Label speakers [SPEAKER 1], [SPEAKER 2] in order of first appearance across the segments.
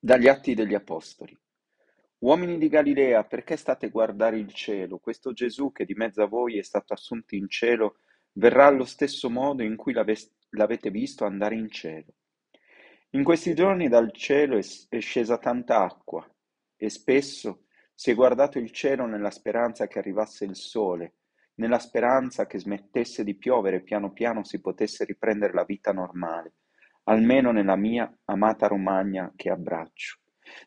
[SPEAKER 1] Dagli Atti degli Apostoli. Uomini di Galilea, perché state a guardare il cielo? Questo Gesù che di mezzo a voi è stato assunto in cielo verrà allo stesso modo in cui l'avete visto andare in cielo. In questi giorni dal cielo è scesa tanta acqua e spesso si è guardato il cielo nella speranza che arrivasse il sole, nella speranza che smettesse di piovere e piano piano si potesse riprendere la vita normale almeno nella mia amata Romagna che abbraccio.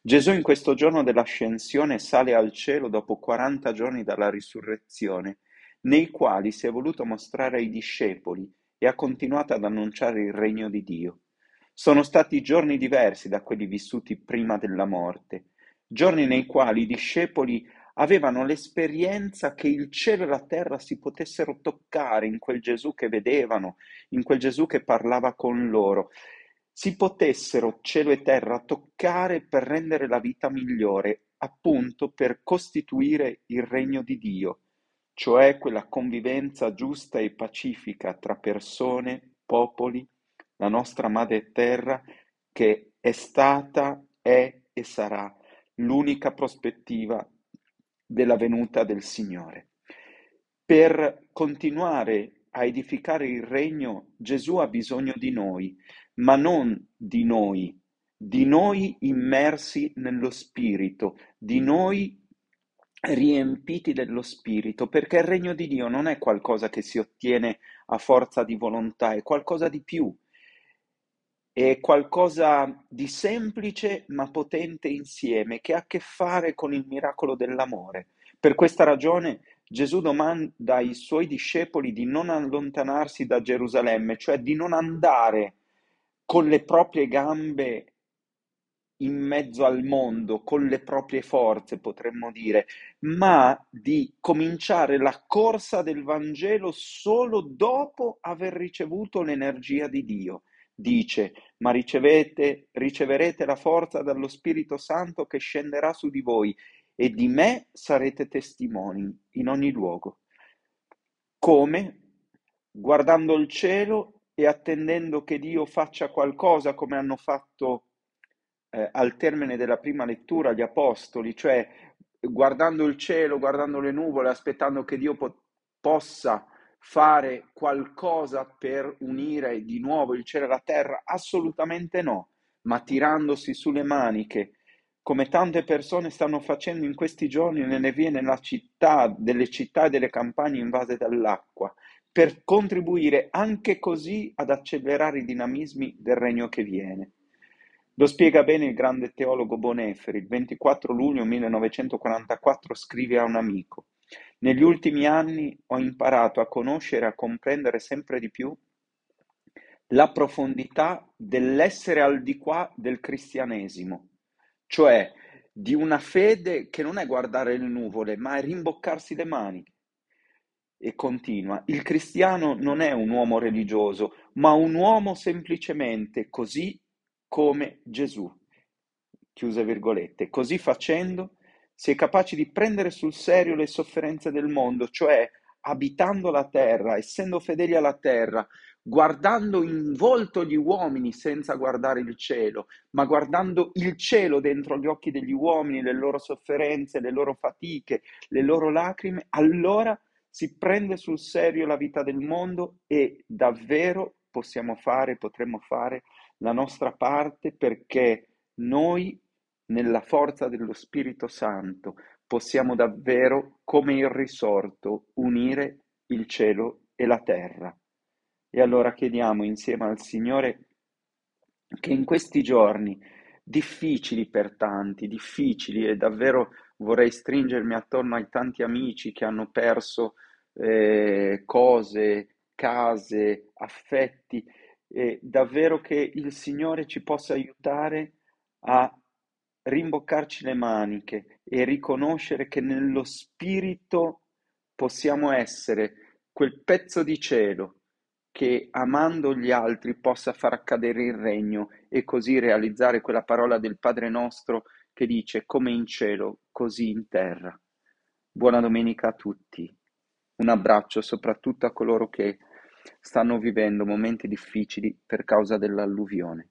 [SPEAKER 1] Gesù in questo giorno dell'ascensione sale al cielo dopo 40 giorni dalla risurrezione, nei quali si è voluto mostrare ai discepoli e ha continuato ad annunciare il regno di Dio. Sono stati giorni diversi da quelli vissuti prima della morte, giorni nei quali i discepoli avevano l'esperienza che il cielo e la terra si potessero toccare in quel Gesù che vedevano, in quel Gesù che parlava con loro, si potessero cielo e terra toccare per rendere la vita migliore, appunto per costituire il regno di Dio, cioè quella convivenza giusta e pacifica tra persone, popoli, la nostra madre terra che è stata, è e sarà l'unica prospettiva della venuta del Signore. Per continuare a edificare il regno, Gesù ha bisogno di noi, ma non di noi, di noi immersi nello Spirito, di noi riempiti dello Spirito, perché il regno di Dio non è qualcosa che si ottiene a forza di volontà, è qualcosa di più, è qualcosa di semplice ma potente insieme, che ha a che fare con il miracolo dell'amore. Per questa ragione Gesù domanda ai suoi discepoli di non allontanarsi da Gerusalemme, cioè di non andare con le proprie gambe in mezzo al mondo, con le proprie forze, potremmo dire, ma di cominciare la corsa del Vangelo solo dopo aver ricevuto l'energia di Dio dice, ma ricevete, riceverete la forza dallo Spirito Santo che scenderà su di voi e di me sarete testimoni in ogni luogo. Come? Guardando il cielo e attendendo che Dio faccia qualcosa come hanno fatto eh, al termine della prima lettura gli apostoli, cioè guardando il cielo, guardando le nuvole, aspettando che Dio po- possa fare qualcosa per unire di nuovo il cielo e la terra? Assolutamente no, ma tirandosi sulle maniche, come tante persone stanno facendo in questi giorni nelle vie nella città, delle città e delle campagne invase dall'acqua, per contribuire anche così ad accelerare i dinamismi del regno che viene. Lo spiega bene il grande teologo Boneferi, il 24 luglio 1944 scrive a un amico negli ultimi anni ho imparato a conoscere e a comprendere sempre di più la profondità dell'essere al di qua del cristianesimo, cioè di una fede che non è guardare le nuvole, ma è rimboccarsi le mani. E continua, il cristiano non è un uomo religioso, ma un uomo semplicemente così come Gesù. Chiuse virgolette. Così facendo si è capaci di prendere sul serio le sofferenze del mondo, cioè abitando la terra, essendo fedeli alla terra, guardando in volto gli uomini senza guardare il cielo, ma guardando il cielo dentro gli occhi degli uomini, le loro sofferenze, le loro fatiche, le loro lacrime, allora si prende sul serio la vita del mondo e davvero possiamo fare, potremmo fare la nostra parte perché noi nella forza dello Spirito Santo possiamo davvero, come il risorto, unire il cielo e la terra. E allora chiediamo insieme al Signore che in questi giorni difficili per tanti, difficili e davvero vorrei stringermi attorno ai tanti amici che hanno perso eh, cose, case, affetti, e davvero che il Signore ci possa aiutare a rimboccarci le maniche e riconoscere che nello spirito possiamo essere quel pezzo di cielo che amando gli altri possa far accadere il regno e così realizzare quella parola del Padre nostro che dice come in cielo, così in terra. Buona domenica a tutti. Un abbraccio soprattutto a coloro che stanno vivendo momenti difficili per causa dell'alluvione.